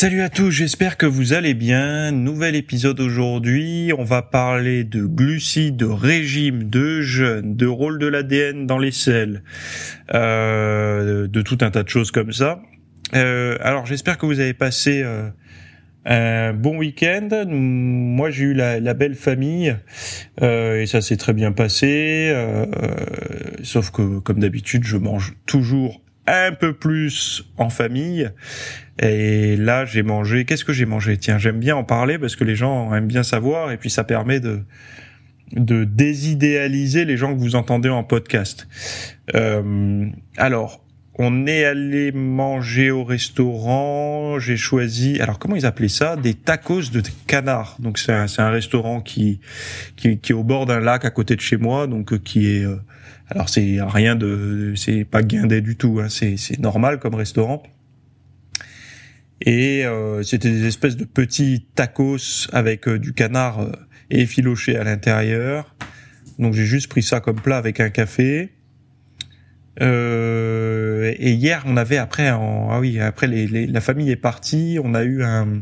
Salut à tous, j'espère que vous allez bien. Nouvel épisode aujourd'hui. On va parler de glucides, de régime, de jeûne, de rôle de l'ADN dans les selles, euh, de tout un tas de choses comme ça. Euh, alors j'espère que vous avez passé euh, un bon week-end. Moi j'ai eu la, la, belle famille et ça s'est très bien passé. sauf que comme d'habitude je mange toujours un peu plus en famille. Et là, j'ai mangé. Qu'est-ce que j'ai mangé? Tiens, j'aime bien en parler parce que les gens aiment bien savoir et puis ça permet de de désidéaliser les gens que vous entendez en podcast. Euh, alors, on est allé manger au restaurant. J'ai choisi. Alors, comment ils appelaient ça? Des tacos de canard. Donc, c'est un, un, restaurant qui, qui, qui est au bord d'un lac à côté de chez moi, donc euh, qui est. Euh, alors, c'est rien de. C'est pas guindé du tout. Hein, c'est normal comme restaurant. Et euh, c'était des espèces de petits tacos avec euh, du canard euh, effiloché à l'intérieur. Donc j'ai juste pris ça comme plat avec un café. Euh, et hier, on avait après, en, ah oui, après les, la famille est partie, on a eu un,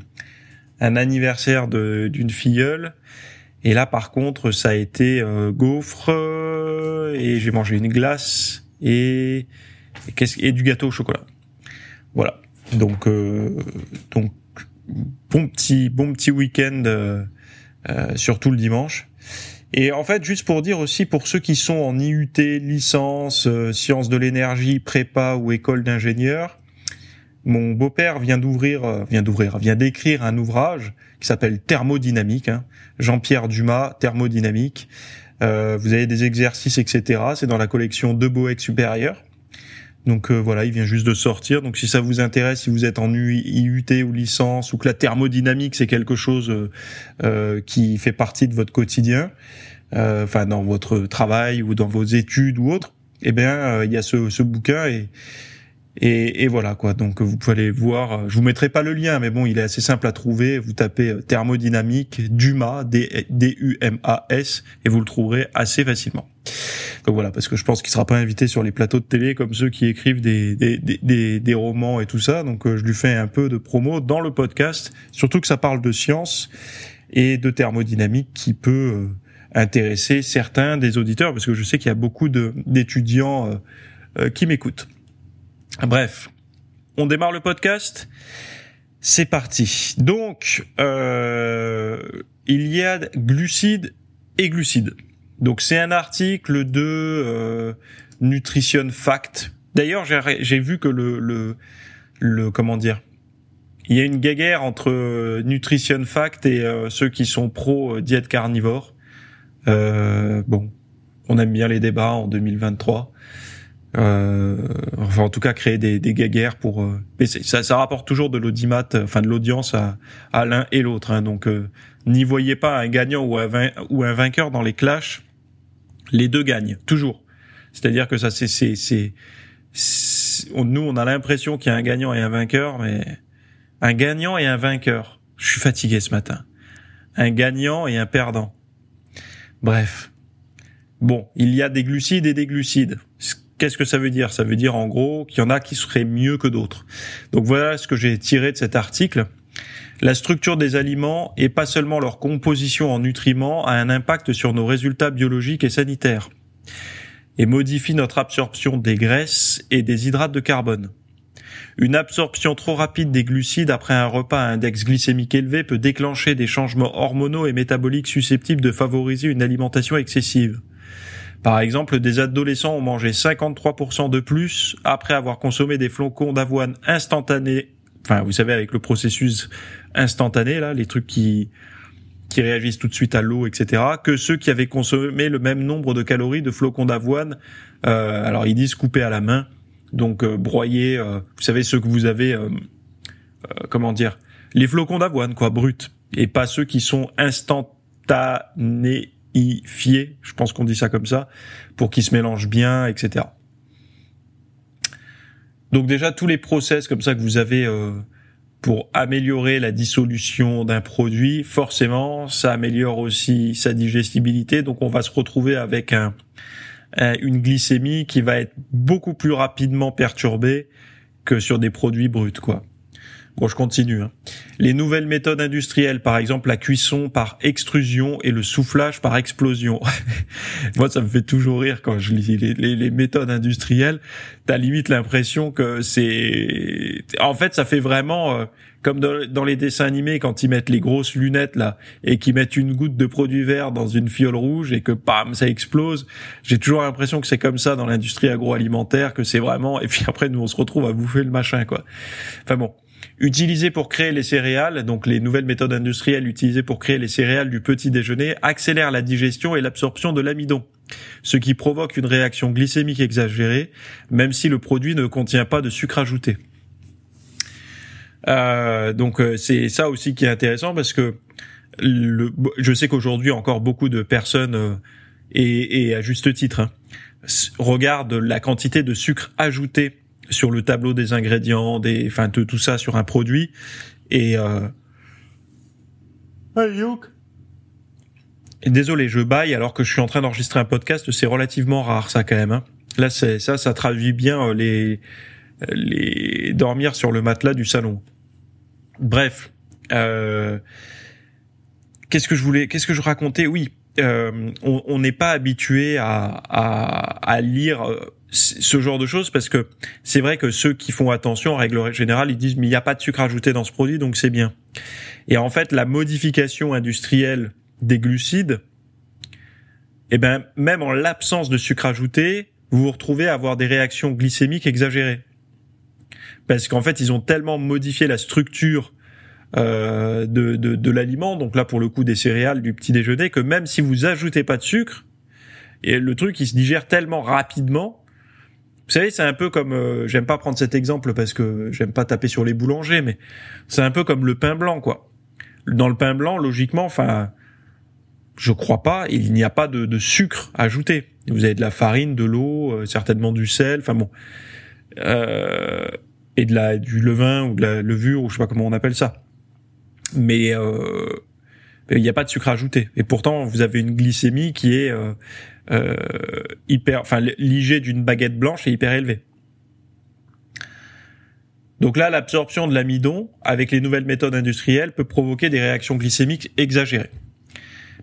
un anniversaire d'une filleule. Et là, par contre, ça a été euh, gaufre et j'ai mangé une glace et et, et du gâteau au chocolat. Voilà. Donc, euh, donc bon petit bon petit week-end, euh, euh, surtout le dimanche. Et en fait, juste pour dire aussi pour ceux qui sont en IUT, licence, euh, sciences de l'énergie, prépa ou école d'ingénieur, mon beau-père vient d'ouvrir, euh, vient d'ouvrir, vient d'écrire un ouvrage qui s'appelle Thermodynamique. Hein, Jean-Pierre Dumas, Thermodynamique. Euh, vous avez des exercices, etc. C'est dans la collection De Boeck supérieur. Donc euh, voilà, il vient juste de sortir. Donc si ça vous intéresse, si vous êtes en IUT ou licence, ou que la thermodynamique c'est quelque chose euh, euh, qui fait partie de votre quotidien, enfin dans votre travail ou dans vos études ou autre, eh bien il y a ce, bouquin et, voilà quoi. Donc vous pouvez aller voir. Je vous mettrai pas le lien, mais bon, il est assez simple à trouver. Vous tapez thermodynamique Dumas D U M A S et vous le trouverez assez facilement. Donc voilà, parce que je pense qu'il sera pas invité sur les plateaux de télé comme ceux qui écrivent des des, des, des romans et tout ça. Donc je lui fais un peu de promo dans le podcast, surtout que ça parle de science et de thermodynamique qui peut intéresser certains des auditeurs, parce que je sais qu'il y a beaucoup d'étudiants qui m'écoutent. Bref, on démarre le podcast. C'est parti. Donc, euh, il y a glucides et glucides. Donc, c'est un article de euh, Nutrition Fact. D'ailleurs, j'ai vu que le, le, le, comment dire, il y a une guéguerre entre Nutrition Fact et euh, ceux qui sont pro diète carnivore. Euh, bon, on aime bien les débats en 2023 euh, enfin en tout cas créer des, des guerres pour euh, ça, ça rapporte toujours de l'audimat enfin de l'audience à, à l'un et l'autre hein, donc euh, n'y voyez pas un gagnant ou un, ou un vainqueur dans les clashs les deux gagnent toujours. C'est-à-dire que ça c'est c'est nous on a l'impression qu'il y a un gagnant et un vainqueur mais un gagnant et un vainqueur. Je suis fatigué ce matin. Un gagnant et un perdant. Bref. Bon il y a des glucides et des glucides. Qu'est-ce que ça veut dire? Ça veut dire en gros qu'il y en a qui seraient mieux que d'autres. Donc voilà ce que j'ai tiré de cet article. La structure des aliments et pas seulement leur composition en nutriments a un impact sur nos résultats biologiques et sanitaires et modifie notre absorption des graisses et des hydrates de carbone. Une absorption trop rapide des glucides après un repas à index glycémique élevé peut déclencher des changements hormonaux et métaboliques susceptibles de favoriser une alimentation excessive. Par exemple, des adolescents ont mangé 53% de plus après avoir consommé des flocons d'avoine instantanés. Enfin, vous savez, avec le processus instantané, là, les trucs qui qui réagissent tout de suite à l'eau, etc., que ceux qui avaient consommé le même nombre de calories de flocons d'avoine. Euh, alors, ils disent couper à la main, donc euh. Euh, vous savez, ceux que vous avez, comment dire, les flocons d'avoine, quoi, bruts, et pas ceux qui sont instantanéifiés, je pense qu'on dit ça comme ça, pour qu'ils se mélangent bien, etc. Donc déjà tous les process comme ça que vous avez euh, pour améliorer la dissolution d'un produit, forcément, ça améliore aussi sa digestibilité. Donc on va se retrouver avec un, une glycémie qui va être beaucoup plus rapidement perturbée que sur des produits bruts, quoi. Bon, je continue. Hein. Les nouvelles méthodes industrielles, par exemple la cuisson par extrusion et le soufflage par explosion. Moi, ça me fait toujours rire quand je lis les, méthodes industrielles. T'as limite l'impression que c'est... En fait, ça fait vraiment euh, comme dans, les dessins animés quand ils mettent les grosses lunettes là et qu'ils mettent une goutte de produit vert dans une fiole rouge et que pam, ça explose. J'ai toujours l'impression que c'est comme ça dans l'industrie agroalimentaire, que c'est vraiment... Et puis après, nous, on se retrouve à bouffer le machin, quoi. Enfin bon utilisées pour créer les céréales, donc les nouvelles méthodes industrielles utilisées pour créer les céréales du petit déjeuner, accélèrent la digestion et l'absorption de l'amidon, ce qui provoque une réaction glycémique exagérée, même si le produit ne contient pas de sucre ajouté. Euh, donc euh, c'est ça aussi qui est intéressant parce que je sais qu'aujourd'hui encore beaucoup de personnes euh, et, à juste titre hein, regardent la quantité de sucre ajouté sur le tableau des ingrédients, des, enfin de tout ça sur un produit. Et, euh... et désolé, je baille alors que je suis en train d'enregistrer un podcast. C'est relativement rare ça quand même. Hein. Là, c'est ça, ça traduit bien euh, les les dormir sur le matelas du salon. Bref, euh, qu'est-ce que je voulais, qu'est-ce que je racontais? Oui, euh, on n'est pas habitué à, à, à lire euh, ce genre de choses parce que c'est vrai que ceux qui font attention en règle générale ils disent mais il n'y a pas de sucre ajouté dans ce produit donc c'est bien. Et en fait la modification industrielle des glucides eh ben même en l'absence de sucre ajouté vous vous retrouvez à avoir des réactions glycémiques exagérées. Parce qu'en fait ils ont tellement modifié la structure euh, de, de, de l'aliment donc là pour le coup des céréales du petit déjeuner que même si vous ajoutez pas de sucre et le truc il se digère tellement rapidement vous savez, c'est un peu comme, euh, j'aime pas prendre cet exemple parce que j'aime pas taper sur les boulangers, mais c'est un peu comme le pain blanc, quoi. Dans le pain blanc, logiquement, enfin, je crois pas, il n'y a pas de, sucre ajouté. Vous avez de la farine, de l'eau, euh, certainement du sel, enfin bon, euh, et de la du levain ou de la levure ou je sais pas comment on appelle ça. Mais il n'y a pas de sucre ajouté. Et pourtant, vous avez une glycémie qui est hyper, enfin l'IG d'une baguette blanche est hyper élevé. Donc là, l'absorption de l'amidon avec les nouvelles méthodes industrielles peut provoquer des réactions glycémiques exagérées,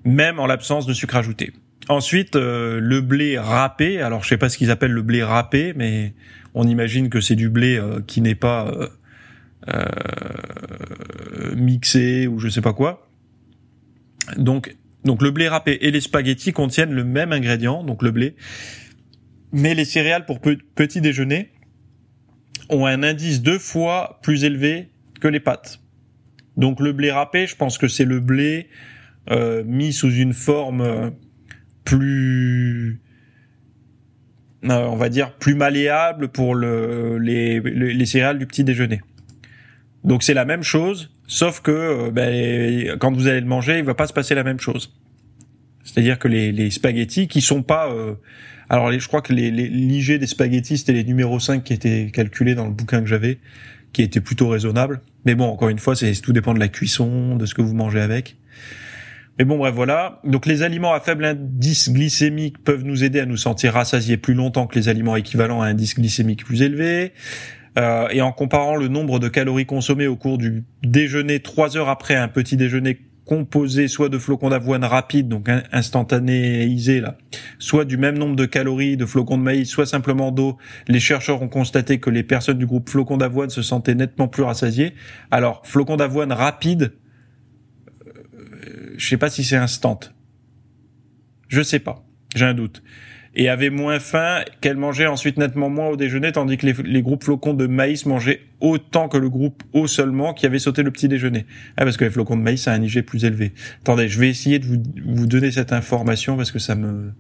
même en l'absence de sucre ajouté. Ensuite, euh, le blé râpé. Alors, je sais pas ce qu'ils appellent le blé râpé, mais on imagine que c'est du blé euh, qui n'est pas euh, mixé ou je sais pas quoi. Donc, donc le blé râpé et les spaghettis contiennent le même ingrédient, donc le blé, mais les céréales pour petit déjeuner ont un indice deux fois plus élevé que les pâtes. Donc le blé râpé, je pense que c'est le blé euh, mis sous une forme euh, plus, euh, on va dire, plus malléable pour le, les, les céréales du petit déjeuner. Donc c'est la même chose, Sauf que euh, ben, quand vous allez le manger, il va pas se passer la même chose. C'est-à-dire que les, les spaghettis qui sont pas... Euh, alors je crois que les, les l'IG des spaghettis, c'était les numéros 5 qui étaient calculés dans le bouquin que j'avais, qui étaient plutôt raisonnables. Mais bon, encore une fois, c'est tout dépend de la cuisson, de ce que vous mangez avec. Mais bon, bref, voilà. Donc les aliments à faible indice glycémique peuvent nous aider à nous sentir rassasiés plus longtemps que les aliments équivalents à un indice glycémique plus élevé. Euh, et en comparant le nombre de calories consommées au cours du déjeuner trois heures après un petit déjeuner composé soit de flocons d'avoine rapide, donc instantanéisé là, soit du même nombre de calories de flocons de maïs, soit simplement d'eau, les chercheurs ont constaté que les personnes du groupe flocons d'avoine se sentaient nettement plus rassasiées. Alors, flocons d'avoine rapide, euh, je sais pas si c'est instant. Je sais pas, j'ai un doute et avait moins faim, qu'elle mangeait ensuite nettement moins au déjeuner, tandis que les, groupes flocons de maïs mangeaient autant que le groupe eau seulement qui avait sauté le petit déjeuner. Ah, parce que les flocons de maïs a un IG plus élevé. Attendez, je vais essayer de vous, vous donner cette information parce que ça me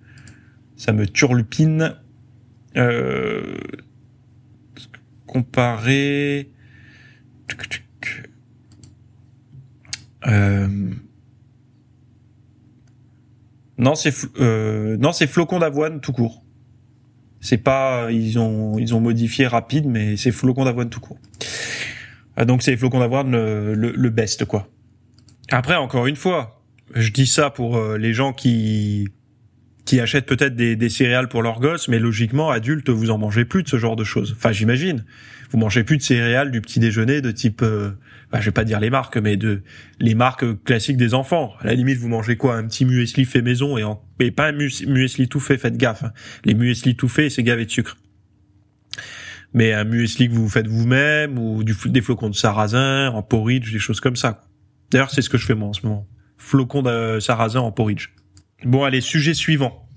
ça me turlupine. Euh, comparer Euh... Non, c'est euh... non, c'est flocon d'avoine tout court. C'est pas ils ont ils ont modifié rapide, mais c'est flocon d'avoine tout court. Euh, donc c'est flocon d'avoine le, le, le best quoi. Après encore une fois, je dis ça pour euh, les gens qui qui achètent peut-être des, des, céréales pour leurs gosses, mais logiquement, adultes, vous en mangez plus de ce genre de choses. Enfin, j'imagine. Vous mangez plus de céréales du petit déjeuner de type, euh, bah, je vais pas dire les marques, mais de les marques classiques des enfants. À la limite, vous mangez quoi? Un petit muesli fait maison et, en, pas un muesli tout fait. Faites gaffe. Hein. Les muesli tout fait, c'est gavé de sucre. Mais un muesli que vous faites vous-même ou des flocons de sarrasin en porridge, des choses comme ça. D'ailleurs, c'est ce que je fais moi en ce moment. Flocons de sarrasin en porridge. Bon, allez, sujet suivant.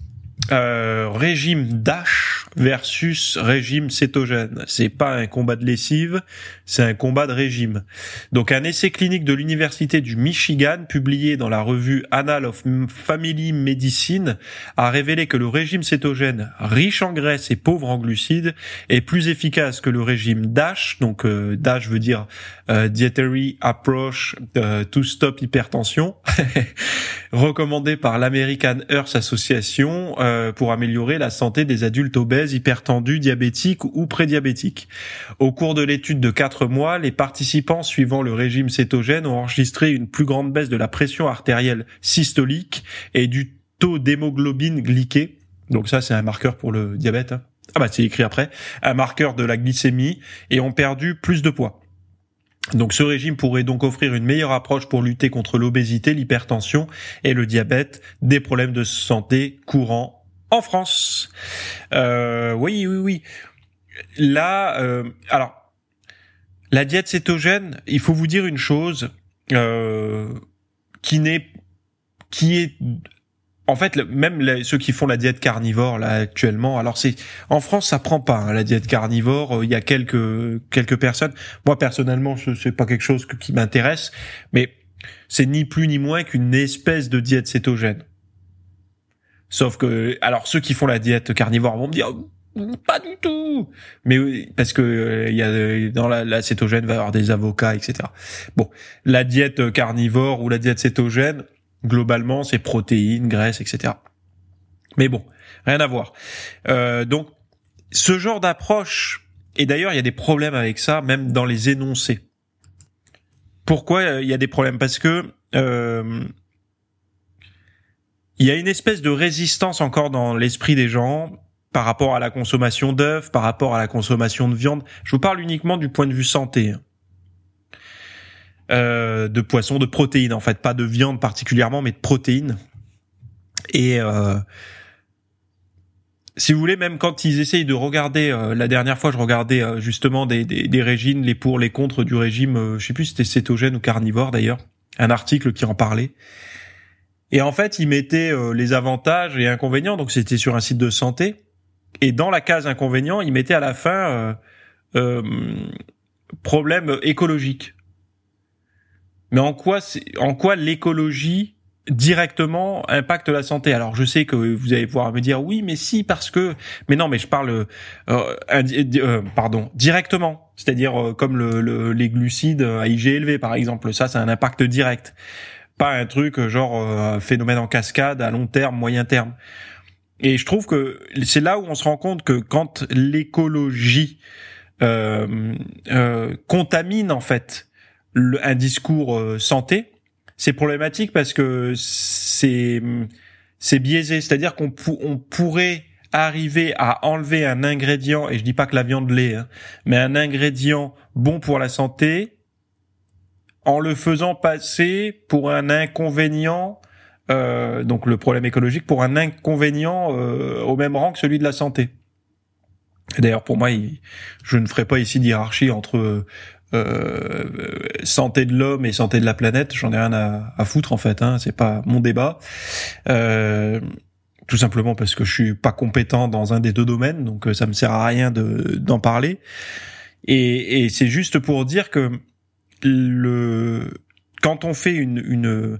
Euh, régime DASH versus régime cétogène. C'est pas un combat de lessive, c'est un combat de régime. Donc un essai clinique de l'université du Michigan publié dans la revue Annal of Family Medicine a révélé que le régime cétogène riche en graisse et pauvre en glucides est plus efficace que le régime DASH. Donc euh, DASH veut dire euh, Dietary Approach euh, to Stop Hypertension, recommandé par l'American Earth Association pour améliorer la santé des adultes obèses hypertendus, diabétiques ou prédiabétiques. Au cours de l'étude de 4 mois, les participants suivant le régime cétogène ont enregistré une plus grande baisse de la pression artérielle systolique et du taux d'hémoglobine glyquée. Donc ça, c'est un marqueur pour le diabète. Hein. Ah bah c'est écrit après. Un marqueur de la glycémie et ont perdu plus de poids. Donc ce régime pourrait donc offrir une meilleure approche pour lutter contre l'obésité, l'hypertension et le diabète, des problèmes de santé courants en France. Euh, oui, oui, oui. Là, euh, alors, la diète cétogène, il faut vous dire une chose euh, qui n'est, qui est, en fait, même ceux qui font la diète carnivore là actuellement, alors c'est, en France, ça prend pas hein, la diète carnivore. Il y a quelques quelques personnes. Moi personnellement, c'est pas quelque chose qui m'intéresse, mais c'est ni plus ni moins qu'une espèce de diète cétogène. Sauf que, alors ceux qui font la diète carnivore vont me dire pas du tout. Mais parce que euh, il y a dans la, la, cétogène va y avoir des avocats, etc. Bon, la diète carnivore ou la diète cétogène, globalement, c'est protéines, graisses, etc. Mais bon, rien à voir. Euh, donc, ce genre d'approche, et d'ailleurs, il y a des problèmes avec ça, même dans les énoncés. Pourquoi euh, il y a des problèmes? Parce que euh, il y a une espèce de résistance encore dans l'esprit des gens par rapport à la consommation d'œufs, par rapport à la consommation de viande. Je vous parle uniquement du point de vue santé. Hein. Euh, de poisson, de protéines en fait, pas de viande particulièrement, mais de protéines. Et euh, si vous voulez, même quand ils essayent de regarder, euh, la dernière fois je regardais euh, justement des, des, des, régimes, les pour, les contre du régime, euh, je sais plus si c'était cétogène ou carnivore d'ailleurs, un article qui en parlait. Et en fait, ils mettaient euh, les avantages et inconvénients, donc c'était sur un site de santé. Et dans la case inconvénients, ils mettaient à la fin euh, euh, problème écologique. Mais en quoi, en quoi l'écologie directement impacte la santé? Alors je sais que vous allez pouvoir me dire oui, mais si parce que, mais non, mais je parle, euh, euh pardon, directement, c'est-à-dire comme le, les glucides à IG élevé par exemple. Ça, c'est un impact direct pas un truc euh, genre euh, phénomène en cascade à long terme, moyen terme. Et je trouve que c'est là où on se rend compte que quand l'écologie euh, euh, contamine en fait un discours euh, santé, c'est problématique parce que c'est c'est biaisé, c'est-à-dire qu'on on pourrait arriver à enlever un ingrédient et je dis pas que la viande l'est, hein, mais un ingrédient bon pour la santé en le faisant passer pour un inconvénient, euh, donc le problème écologique, pour un inconvénient euh, au même rang que celui de la santé. D'ailleurs, pour moi, je ne ferai pas ici d'hierarchie entre euh, santé de l'homme et santé de la planète. J'en ai rien à, foutre en fait. Hein, c'est pas mon débat. Tout simplement parce que je suis pas compétent dans un des deux domaines, donc ça me sert à rien de d'en parler. Et, et c'est juste pour dire que le quand on fait une, une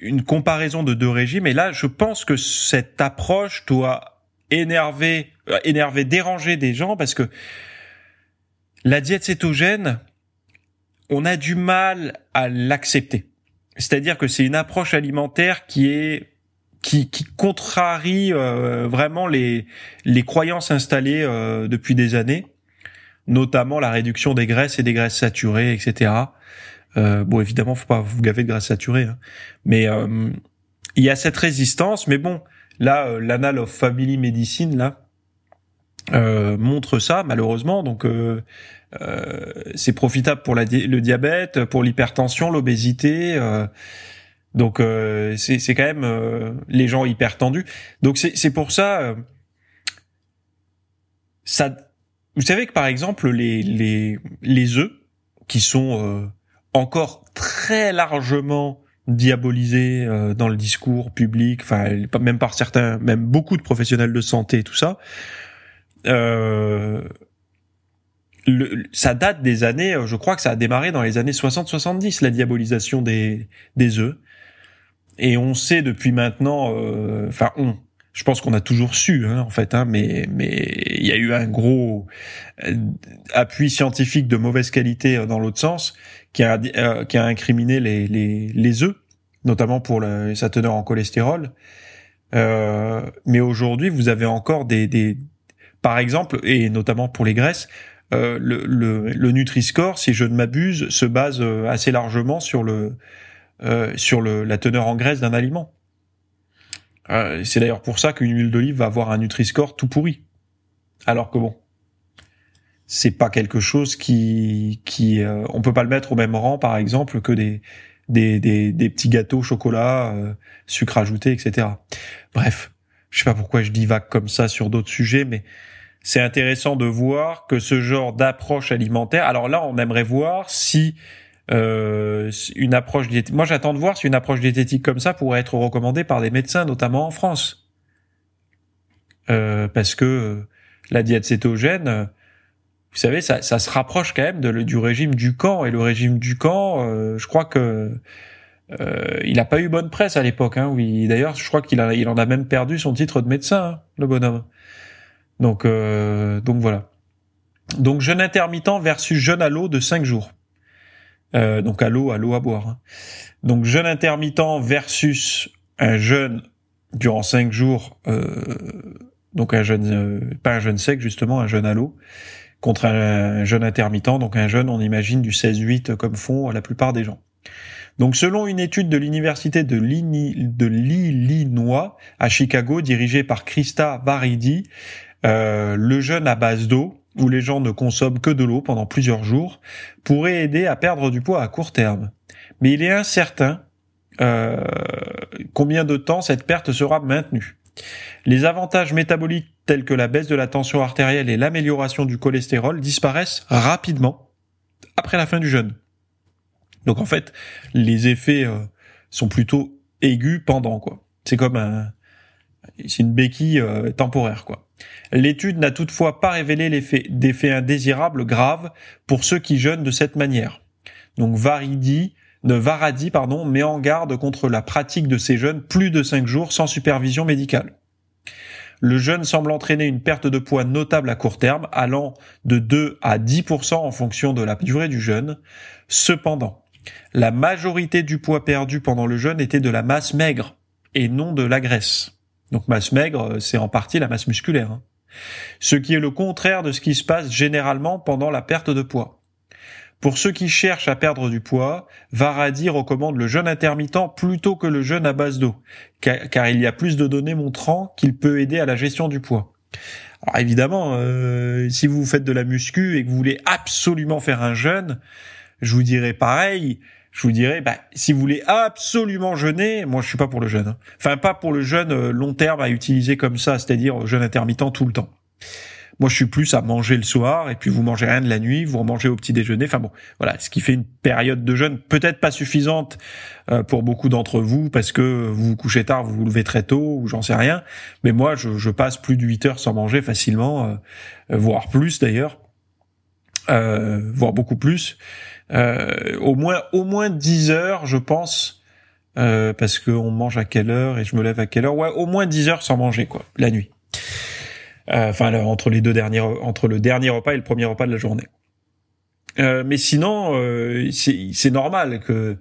une comparaison de deux régimes, et là, je pense que cette approche doit énerver, euh, énerver, déranger des gens parce que la diète cétogène, on a du mal à l'accepter. c'est-à-dire que c'est une approche alimentaire qui est qui, qui contrarie euh, vraiment les les croyances installées euh, depuis des années, notamment la réduction des graisses et des graisses saturées, etc. Euh, bon, évidemment, faut pas vous gaver de graisses saturées, hein. mais il y a cette résistance. Mais bon, là, l'Annal of Family Medicine là montre ça malheureusement. Donc c'est profitable pour le diabète, pour l'hypertension, l'obésité. Donc euh, c'est quand même euh, les gens hyper tendus. Donc c'est pour ça euh, ça vous savez que par exemple les les les œufs qui sont encore très largement diabolisés dans le discours public, enfin même par certains, même beaucoup de professionnels de santé et tout ça. Euh, le, ça date des années, je crois que ça a démarré dans les années 60-70, la diabolisation des, des œufs. Et on sait depuis maintenant, euh, enfin on, je pense qu'on a toujours su hein, en fait, hein, mais mais il y a eu un gros euh, appui scientifique de mauvaise qualité euh, dans l'autre sens qui a qui a incriminé les les les œufs, notamment pour le, sa teneur en cholestérol. mais aujourd'hui, vous avez encore des des par exemple et notamment pour les graisses, le, le, le Nutri-Score, si je ne m'abuse, se base assez largement sur le euh, sur le, la teneur en graisse d'un aliment. Euh, c'est d'ailleurs pour ça qu'une huile d'olive va avoir un Nutri-Score tout pourri. Alors que bon, c'est pas quelque chose qui, qui, euh, on peut pas le mettre au même rang, par exemple, que des, des, des, des petits gâteaux chocolat, euh, sucre ajouté, etc. Bref, je sais pas pourquoi je divague comme ça sur d'autres sujets, mais c'est intéressant de voir que ce genre d'approche alimentaire. Alors là, on aimerait voir si euh, une approche diététique. Moi, j'attends de voir si une approche diététique comme ça pourrait être recommandée par des médecins, notamment en France, euh, parce que euh, la diète cétogène, euh, vous savez, ça, ça, se rapproche quand même de, du régime du camp. Et le régime du camp, euh, je crois que il n'a pas eu bonne presse à l'époque. Hein, oui, d'ailleurs, je crois qu'il il en a même perdu son titre de médecin, hein, le bonhomme. Donc, donc voilà. Donc jeûne intermittent versus jeûne à l'eau de 5 jours. Euh, donc à l'eau, à l'eau à boire. Hein. Donc jeûne intermittent versus un jeûne durant cinq jours, euh, donc un jeûne, euh, pas un jeûne sec justement, un jeûne à l'eau, contre un, jeûne intermittent, donc un jeûne on imagine du 16-8 comme font la plupart des gens. Donc selon une étude de l'université de l'Illinois à Chicago dirigée par Christa Varidi, le jeûne à base d'eau où les gens ne consomment que de l'eau pendant plusieurs jours, pourrait aider à perdre du poids à court terme. Mais il est incertain euh, combien de temps cette perte sera maintenue. Les avantages métaboliques tels que la baisse de la tension artérielle et l'amélioration du cholestérol disparaissent rapidement après la fin du jeûne. Donc en fait, les effets euh, sont plutôt aigus pendant quoi. C'est comme un, c'est une béquille euh, temporaire quoi. L'étude n'a toutefois pas révélé l'effet d'effets indésirables graves pour ceux qui jeûnent de cette manière. Donc Varidi, de Varadi pardon, met en garde contre la pratique de ces jeûnes plus de 5 jours sans supervision médicale. Le jeûne semble entraîner une perte de poids notable à court terme, allant de 2 à 10% en fonction de la durée du jeûne. Cependant, la majorité du poids perdu pendant le jeûne était de la masse maigre et non de la graisse. Donc masse maigre, c'est en partie la masse musculaire. Hein. Ce qui est le contraire de ce qui se passe généralement pendant la perte de poids. Pour ceux qui cherchent à perdre du poids, Varadi recommande le jeûne intermittent plutôt que le jeûne à base d'eau, car il y a plus de données montrant qu'il peut aider à la gestion du poids. Alors évidemment, euh, si vous faites de la muscu et que vous voulez absolument faire un jeûne, je vous dirais pareil, je vous dirais, bah, si vous voulez absolument jeûner, moi je suis pas pour le jeûne. Hein. Enfin, pas pour le jeûne euh, long terme à utiliser comme ça, c'est-à-dire jeûne intermittent tout le temps. Moi, je suis plus à manger le soir et puis vous mangez rien de la nuit, vous mangez au petit déjeuner. Enfin bon, voilà, ce qui fait une période de jeûne peut-être pas suffisante euh, pour beaucoup d'entre vous parce que vous vous couchez tard, vous vous levez très tôt ou j'en sais rien. Mais moi, je, je, passe plus de 8 heures sans manger facilement, euh, voire plus d'ailleurs, voire beaucoup plus. Euh, au moins au moins 10 heures, je pense, euh, parce qu'on mange à quelle heure et je me lève à quelle heure. Ouais, au moins 10 heures sans manger, quoi, la nuit. Euh, enfin, entre les deux derniers, entre le dernier repas et le premier repas de la journée. Euh, mais sinon, euh, c'est normal que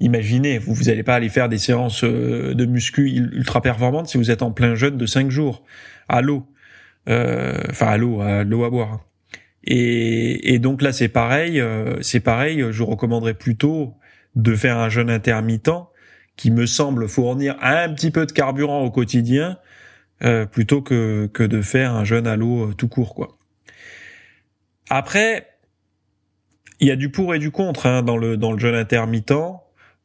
imaginez, vous vous allez pas aller faire des séances euh, de muscu ultra performantes si vous êtes en plein jeûne de 5 jours à l'eau, euh, enfin à l'eau, à l'eau à boire. Et, donc là c'est pareil, euh, c'est pareil. Je recommanderais plutôt de faire un jeûne intermittent qui me semble fournir un petit peu de carburant au quotidien euh, plutôt que, que de faire un jeûne à l'eau euh, tout court quoi. Après, il y a du pour et du contre hein, dans le dans le jeûne intermittent.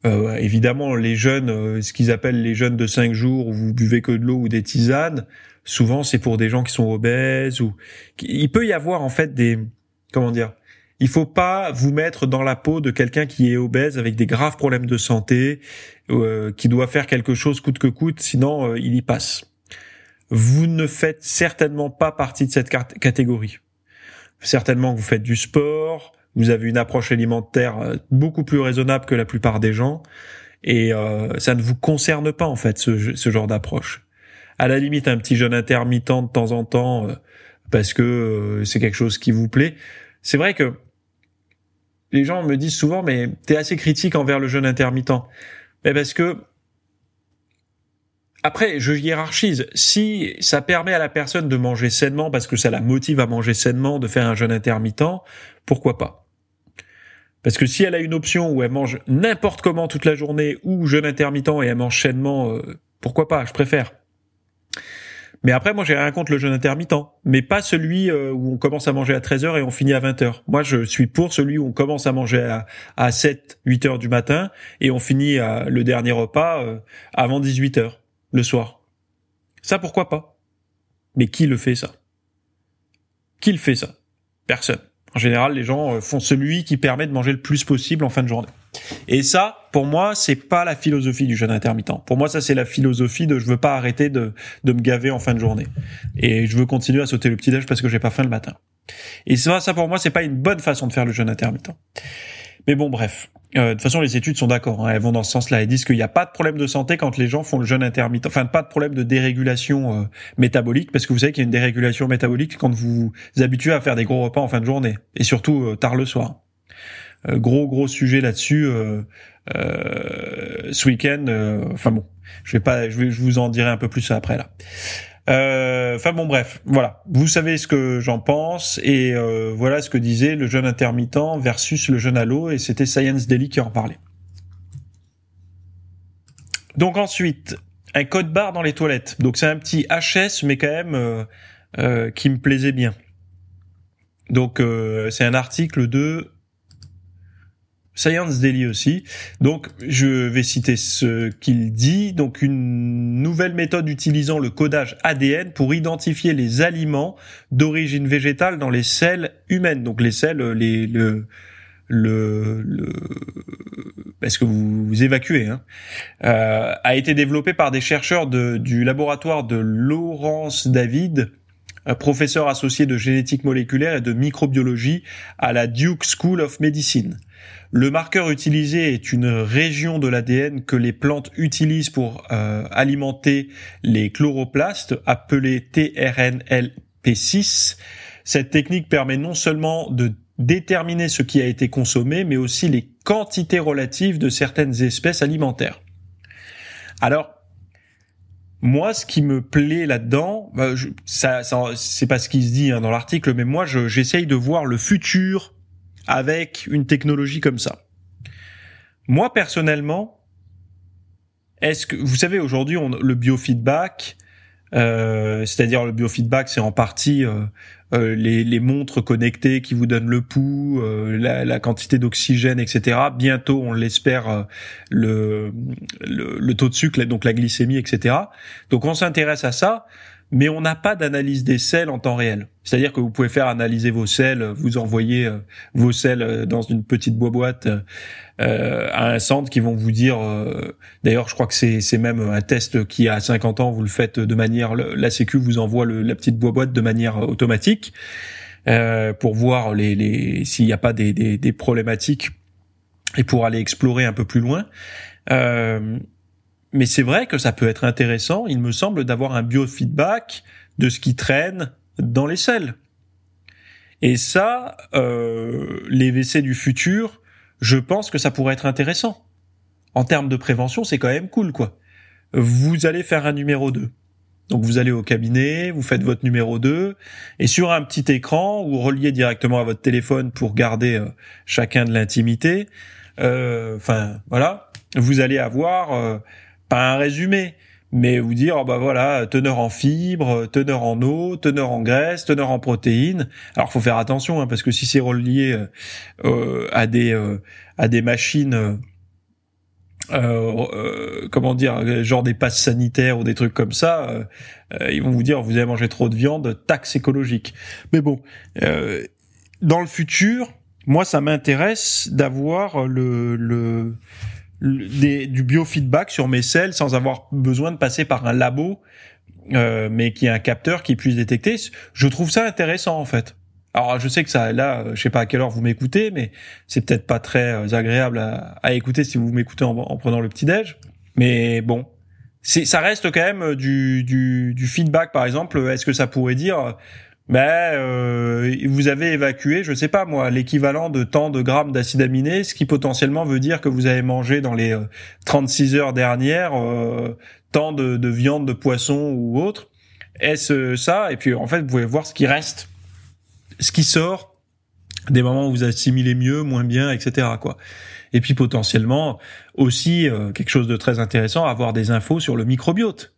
Euh, évidemment, les jeunes, ce qu'ils appellent les jeunes de 5 jours où vous buvez que de l'eau ou des tisanes, souvent c'est pour des gens qui sont obèses ou il peut y avoir en fait des comment dire il faut pas vous mettre dans la peau de quelqu'un qui est obèse avec des graves problèmes de santé, euh, qui doit faire quelque chose coûte que coûte, sinon euh, il y passe. Vous ne faites certainement pas partie de cette catégorie. Certainement que vous faites du sport, vous avez une approche alimentaire euh, beaucoup plus raisonnable que la plupart des gens, et ça ne vous concerne pas en fait ce genre d'approche. À la limite, un petit jeûne intermittent de temps en temps, parce que c'est quelque chose qui vous plaît. C'est vrai que les gens me disent souvent, mais t'es assez critique envers le jeûne intermittent. Mais parce que après, je hiérarchise. Si ça permet à la personne de manger sainement parce que ça la motive à manger sainement, de faire un jeûne intermittent, pourquoi pas? Parce que si elle a une option où elle mange n'importe comment toute la journée ou jeûne intermittent et elle mange sainement, euh, pourquoi pas? Je préfère. Mais après, moi, j'ai rien contre le jeûne intermittent, mais pas celui euh, où on commence à manger à 13h et on finit à 20h. Moi, je suis pour celui où on commence à manger à, à 7, 8 heures du matin et on finit à, le dernier repas euh, avant 18h le soir. Ça, pourquoi pas? Mais qui le fait ça? Qui le fait ça? Personne. En général, les gens euh, font celui qui permet de manger le plus possible en fin de journée. Et ça, pour moi, c'est pas la philosophie du jeûne intermittent. Pour moi, ça c'est la philosophie de je veux pas arrêter de, de me gaver en fin de journée. Et je veux continuer à sauter le petit déj parce que j'ai pas faim le matin. Et ça, ça pour moi, c'est pas une bonne façon de faire le jeûne intermittent. Mais bon, bref. Euh, de toute façon, les études sont d'accord. Hein, elles vont dans ce sens-là. Elles disent qu'il n'y a pas de problème de santé quand les gens font le jeûne intermittent. Enfin, pas de problème de dérégulation euh, métabolique, parce que vous savez qu'il y a une dérégulation métabolique quand vous vous habituez à faire des gros repas en fin de journée, et surtout euh, tard le soir. Euh, gros gros sujet là-dessus euh, euh, ce week-end. Enfin bon, je vais pas, je, vais, je vous en dirai un peu plus après là. Enfin bon, bref, voilà. Vous savez ce que j'en pense et voilà ce que disait le jeûne intermittent versus le à l'eau et c'était Science Daily qui en parlait. Donc ensuite, un code barre dans les toilettes. Donc c'est un petit HS mais quand même qui me plaisait bien. Donc c'est un article de Science Daily aussi. Donc, je vais citer ce qu'il dit. Donc, une nouvelle méthode utilisant le codage ADN pour identifier les aliments d'origine végétale dans les selles humaines. Donc, les selles, les, le, le, le parce que vous, évacuez, hein, euh, a été développé par des chercheurs du laboratoire de Laurence David, professeur associé de génétique moléculaire et de microbiologie à la Duke School of Medicine. Le marqueur utilisé est une région de l'ADN que les plantes utilisent pour euh, alimenter les chloroplastes, appelés TRNLP6. Cette technique permet non seulement de déterminer ce qui a été consommé, mais aussi les quantités relatives de certaines espèces alimentaires. Alors, moi, ce qui me plaît là-dedans, bah, ça, c'est pas ce qui se dit hein, dans l'article, mais moi, j'essaye de voir le futur avec une technologie comme ça. Moi personnellement, est-ce que vous savez aujourd'hui le biofeedback, euh, c'est-à-dire le biofeedback, c'est en partie euh, euh, les, montres connectées qui vous donnent le pouls, la, quantité d'oxygène, etc. Bientôt, on l'espère, le, le, le, taux de sucre, donc la glycémie, etc. Donc on s'intéresse à ça mais on n'a pas d'analyse des selles en temps réel. C'est-à-dire que vous pouvez faire analyser vos selles, vous envoyez euh, vos selles euh, dans une petite boîte euh, à un centre qui vont vous dire. D'ailleurs, je crois que c'est même un test qui à 50 ans vous le faites de manière. La Sécu vous envoie la petite boîte de manière automatique pour voir les, les s'il n'y a pas des, des, des, problématiques et pour aller explorer un peu plus loin. Euh, mais c'est vrai que ça peut être intéressant, il me semble, d'avoir un biofeedback de ce qui traîne dans les selles. Et ça, euh, les WC du futur, je pense que ça pourrait être intéressant. en termes de prévention, c'est quand même cool, quoi. Vous allez faire un numéro 2. Donc vous allez au cabinet, vous faites votre numéro 2, et sur un petit écran, vous reliez directement à votre téléphone pour garder euh, chacun de l'intimité. Euh, enfin, voilà. Vous allez avoir, euh, pas un résumé, mais vous dire, oh bah voilà, teneur en fibres, teneur en eau, teneur en graisse, teneur en protéines. Alors faut faire attention, hein, parce que si c'est relié à des à des machines euh, euh, comment dire, genre des passes sanitaires ou des trucs comme ça, euh, euh, ils vont vous dire vous avez mangé trop de viande, taxe écologique. Mais bon, dans le futur, moi ça m'intéresse d'avoir le, le, du biofeedback sur mes selles sans avoir besoin de passer par un labo, mais qui a un capteur qui puisse détecter. Je trouve ça intéressant en fait. Alors je sais que ça, là, je sais pas à quelle heure vous m'écoutez, mais c'est peut-être pas très euh, agréable à, écouter si vous m'écoutez en, prenant le petit déj. Mais bon, ça reste quand même du, du, du feedback. Par exemple, est-ce que ça pourrait dire, ben, euh, vous avez évacué, je sais pas moi, l'équivalent de tant de grammes d'acide aminé, ce qui potentiellement veut dire que vous avez mangé dans les 36 euh, heures dernières tant de, de viande, de poisson ou autre. Est-ce ça? Et puis en fait, vous pouvez voir ce qui reste ce qui sort des moments où vous assimilez mieux, moins bien, etc. quoi. Et puis potentiellement aussi euh, quelque chose de très intéressant, avoir des infos sur le microbiote.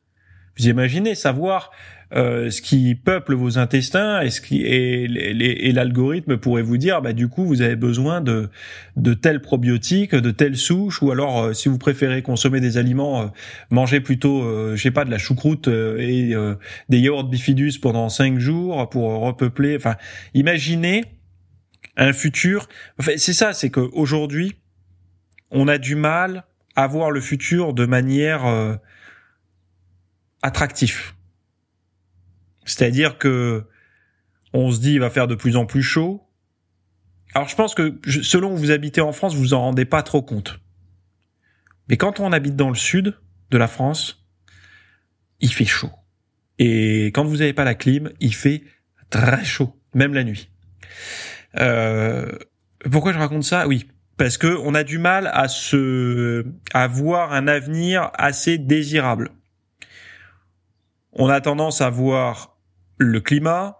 Vous imaginez savoir euh, ce qui peuple vos intestins et ce qui et, l'algorithme pourrait vous dire bah du coup vous avez besoin de de tels probiotiques, de telles souches ou alors euh, si vous préférez consommer des aliments, euh, mangez plutôt je sais pas de la choucroute et des yaourts bifidus pendant cinq jours pour repeupler. Enfin, imaginez un futur. Enfin, c'est ça, c'est qu'aujourd'hui on a du mal à voir le futur de manière attractif. C'est-à-dire que on se dit il va faire de plus en plus chaud. Alors je pense que selon où vous habitez en France, vous en rendez pas trop compte. Mais quand on habite dans le sud de la France, il fait chaud. Et quand vous n'avez pas la clim, il fait très chaud, même la nuit. Euh, pourquoi je raconte ça? Oui, parce que on a du mal à se à voir un avenir assez désirable on a tendance à voir le climat,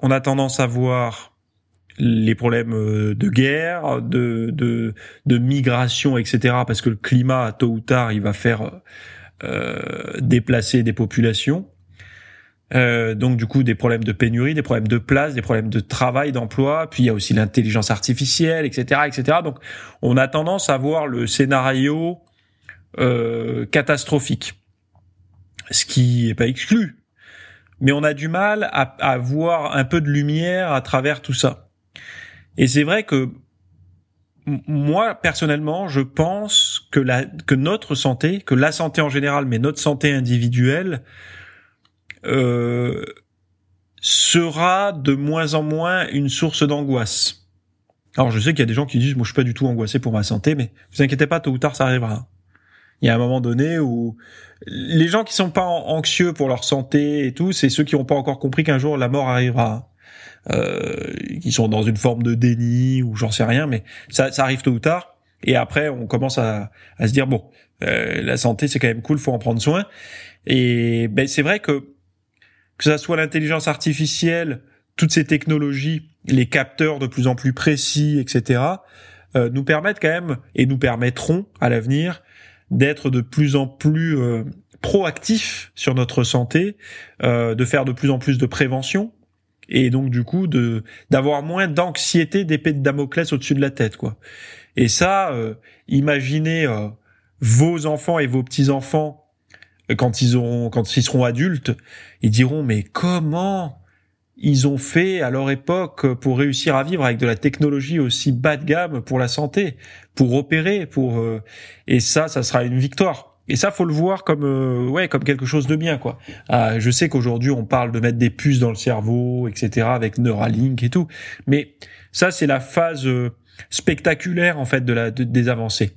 on a tendance à voir les problèmes euh, de guerre, de, de, de migration, etc. Parce que le climat, tôt ou tard, il va faire euh, déplacer des populations. Euh, donc du coup des problèmes de pénurie, des problèmes de place, des problèmes de travail, d'emploi, puis il y a aussi l'intelligence artificielle, etc., etc. Donc on a tendance à voir le scénario euh, catastrophique ce qui est pas exclu. Mais on a du mal à, à voir un peu de lumière à travers tout ça. Et c'est vrai que moi personnellement, je pense que la que notre santé, que la santé en général, mais notre santé individuelle euh, sera de moins en moins une source d'angoisse. Alors je sais qu'il y a des gens qui disent moi je suis pas du tout angoissé pour ma santé, mais vous inquiétez pas, tôt ou tard ça arrivera. Il y a un moment donné où les gens qui sont pas anxieux pour leur santé et tout, c'est ceux qui n'ont pas encore compris qu'un jour la mort arrivera. Euh, qui sont dans une forme de déni ou j'en sais rien, mais ça, ça arrive tôt ou tard. Et après, on commence à, à se dire bon, euh, la santé c'est quand même cool, faut en prendre soin. Et ben c'est vrai que que ça soit l'intelligence artificielle, toutes ces technologies, les capteurs de plus en plus précis, etc., euh, nous permettent quand même et nous permettront à l'avenir d'être de plus en plus euh, proactif sur notre santé, euh, de faire de plus en plus de prévention et donc du coup de d'avoir moins d'anxiété d'épée de Damoclès au-dessus de la tête quoi. Et ça, euh, imaginez vos enfants et vos petits enfants quand ils auront quand ils seront adultes, ils diront mais comment ils ont fait à leur époque pour réussir à vivre avec de la technologie aussi bas de gamme pour la santé, pour opérer, pour euh, et ça, ça sera une victoire. Et ça, faut le voir comme euh, ouais, comme quelque chose de bien, quoi. Ah, je sais qu'aujourd'hui, on parle de mettre des puces dans le cerveau, etc., avec Neuralink et tout, mais ça, c'est la phase euh, spectaculaire en fait de la des avancées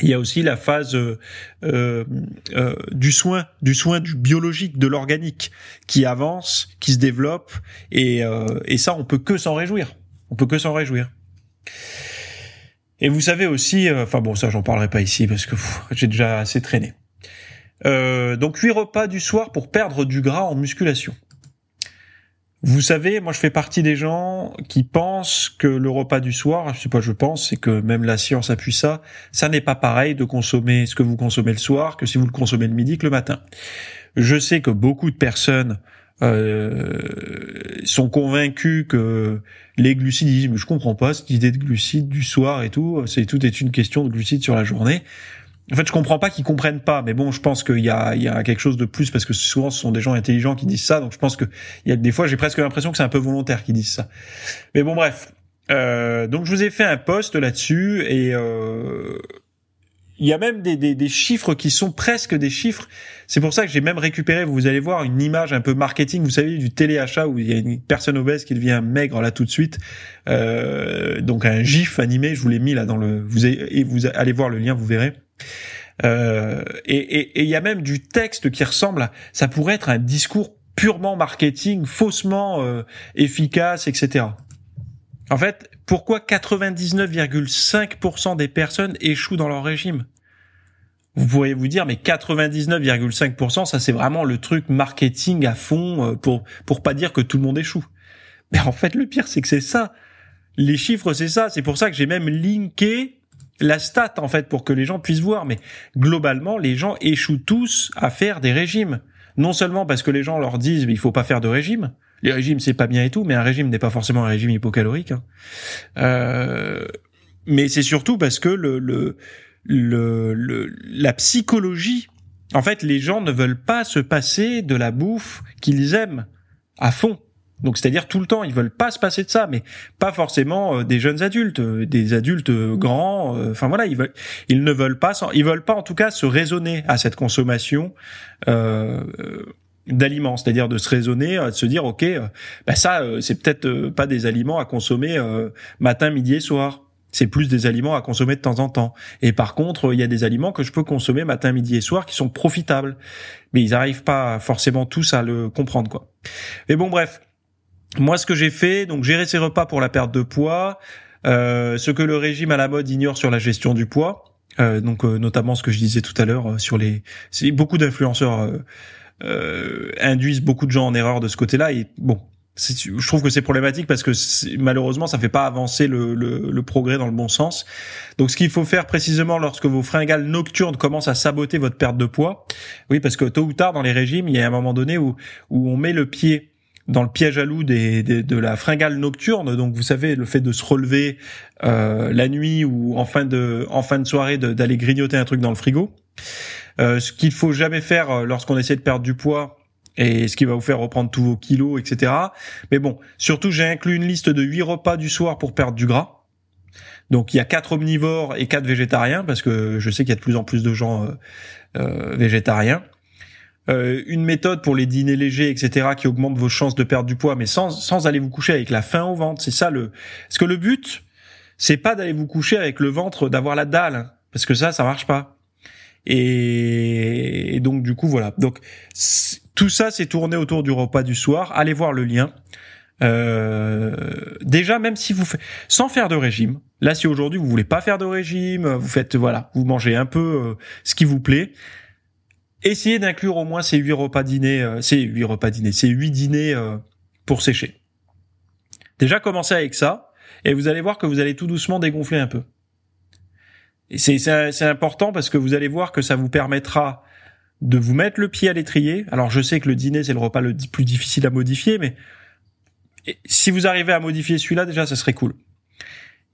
il y a aussi la phase euh, euh, euh, du soin, du soin du biologique, de l'organique, qui avance, qui se développe, et, et ça, on peut que s'en réjouir. On peut que s'en réjouir. Et vous savez aussi, euh, enfin bon, ça j'en parlerai pas ici parce que j'ai déjà assez traîné. Euh, donc 8 repas du soir pour perdre du gras en musculation. Vous savez, moi je fais partie des gens qui pensent que le repas du soir, je sais pas, je pense, c'est que même la science appuie ça, ça n'est pas pareil de consommer ce que vous consommez le soir que si vous le consommez le midi que le matin. Je sais que beaucoup de personnes euh, sont convaincus que les glucides, mais je comprends pas cette idée de glucides du soir et tout, c'est tout est une question de glucides sur la journée. En fait, je comprends pas qu'ils comprennent pas, mais bon, je pense qu'il y a, il y a quelque chose de plus parce que souvent ce sont des gens intelligents qui disent ça, donc je pense que il y a des fois j'ai presque l'impression que c'est un peu volontaire qu'ils disent ça. Mais bon, bref. Euh, donc je vous ai fait un post là-dessus et euh, il y a même des, des, des, chiffres qui sont presque des chiffres. C'est pour ça que j'ai même récupéré, vous allez voir, une image un peu marketing, vous savez, du téléachat où il y a une personne obèse qui devient maigre là tout de suite. Euh, donc un gif animé, je vous l'ai mis là dans le... Vous allez voir le lien, vous verrez. Euh, et il y a même du texte qui ressemble à... Ça pourrait être un discours purement marketing, faussement euh, efficace, etc. En fait, pourquoi 99,5% des personnes échouent dans leur régime? Vous pourriez vous dire, mais 99,5%, ça c'est vraiment le truc marketing à fond euh, pour pour pas dire que tout le monde échoue. Mais en fait, le pire, c'est que c'est ça. Les chiffres, c'est ça. C'est pour ça que j'ai même linké la stat en fait pour que les gens puissent voir. Mais globalement, les gens échouent tous à faire des régimes. Non seulement parce que les gens leur disent, il faut pas faire de régime, les régimes c'est pas bien et tout, mais un régime n'est pas forcément un régime hypocalorique. Hein. Euh, mais c'est surtout parce que le, le, le, la psychologie, en fait, les gens ne veulent pas se passer de la bouffe qu'ils aiment à fond. Donc c'est-à-dire tout le temps, ils veulent pas se passer de ça, mais pas forcément euh, des jeunes adultes, euh, des adultes grands. Enfin voilà, ils veulent, ils ne veulent pas, ils veulent pas en tout cas se raisonner à cette consommation. Euh, d'aliments, c'est-à-dire de se raisonner, euh, de se dire ok, euh, bah ça euh, c'est peut-être pas des aliments à consommer matin, midi et soir. C'est plus des aliments à consommer de temps en temps. Et par contre, il y a des aliments que je peux consommer matin, midi et soir qui sont profitables. Mais ils n'arrivent pas forcément tous à le comprendre, quoi. Mais bon, bref. Moi, ce que j'ai fait, donc gérer ses repas pour la perte de poids, ce que le régime à la mode ignore sur la gestion du poids, donc notamment ce que je disais tout à l'heure sur les, beaucoup d'influenceurs euh, induisent beaucoup de gens en erreur de ce côté-là. Et bon, je trouve que c'est problématique parce que malheureusement ça fait pas avancer le, le, le, progrès dans le bon sens. Donc ce qu'il faut faire précisément lorsque vos fringales nocturnes commencent à saboter votre perte de poids, oui parce que tôt ou tard dans les régimes il y a un moment donné où où on met le pied dans le piège à loup des, de la fringale nocturne. Donc vous savez le fait de se relever euh, la nuit ou en fin de en fin de soirée d'aller grignoter un truc dans le frigo. Euh, ce qu'il faut jamais faire euh, lorsqu'on essaie de perdre du poids et ce qui va vous faire reprendre tous vos kilos, etc. Mais bon, surtout j'ai inclus une liste de 8 repas du soir pour perdre du gras. Donc il y a quatre omnivores et quatre végétariens parce que je sais qu'il y a de plus en plus de gens euh, végétariens. Une méthode pour les dîners légers, etc., qui augmente vos chances de perdre du poids, mais sans, sans aller vous coucher avec la faim au ventre. C'est ça le. Parce que le but, c'est pas d'aller vous coucher avec le ventre, d'avoir la dalle, parce que ça, ça marche pas. Et, donc du coup voilà. Donc tout ça s'est tourné autour du repas du soir. Allez voir le lien. Euh, déjà, même si vous faites sans faire de régime, là si aujourd'hui vous voulez pas faire de régime, vous faites voilà, vous mangez un peu euh, ce qui vous plaît. Essayez d'inclure au moins ces huit repas dîners, euh, ces huit repas dîners, ces huit dîners euh, pour sécher. Déjà commencez avec ça et vous allez voir que vous allez tout doucement dégonfler un peu. Et c'est important parce que vous allez voir que ça vous permettra de vous mettre le pied à l'étrier. Alors je sais que le dîner c'est le repas le plus difficile à modifier, mais si vous arrivez à modifier celui-là, déjà ça serait cool.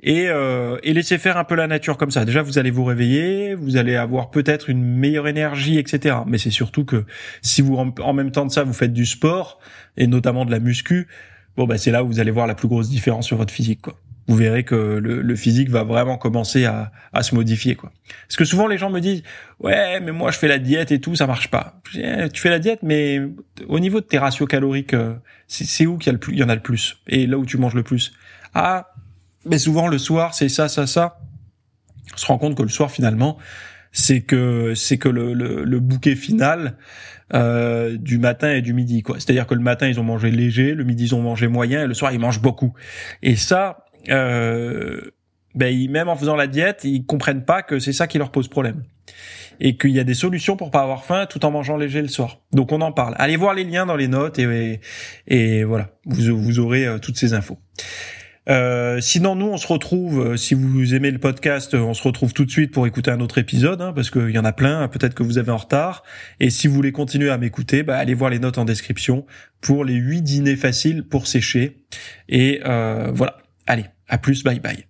Et, euh, et laissez faire un peu la nature comme ça. Déjà vous allez vous réveiller, vous allez avoir peut-être une meilleure énergie, etc. Mais c'est surtout que si vous en même temps de ça vous faites du sport et notamment de la muscu, bon bah c'est là où vous allez voir la plus grosse différence sur votre physique quoi vous verrez que le, physique va vraiment commencer à, se modifier quoi. Parce que souvent les gens me disent ouais mais moi je fais la diète et tout ça marche pas. Eh, tu fais la diète mais au niveau de tes ratios caloriques euh, c'est où qu'il y a le plus il y en a le plus et là où tu manges le plus? Ah mais souvent le soir c'est ça ça ça. On se rend compte que le soir finalement c'est que c'est que le, le, bouquet final euh, du matin et du midi quoi. C'est-à-dire que le matin ils ont mangé léger, le midi ils ont mangé moyen et le soir ils mangent beaucoup. Et ça euh, ben, même en faisant la diète, ils comprennent pas que c'est ça qui leur pose problème et qu'il y a des solutions pour pas avoir faim tout en mangeant léger le soir. Donc on en parle. Allez voir les liens dans les notes et, et, voilà, vous, vous aurez euh, toutes ces infos. Euh, sinon, nous, on se retrouve, euh, si vous aimez le podcast, on se retrouve tout de suite pour écouter un autre épisode, hein, parce qu'il y en a plein, peut-être que vous avez en retard. Et si vous voulez continuer à m'écouter, bah, allez voir les notes en description pour les huit dîners faciles pour sécher. Et euh, voilà, allez, à plus, bye bye.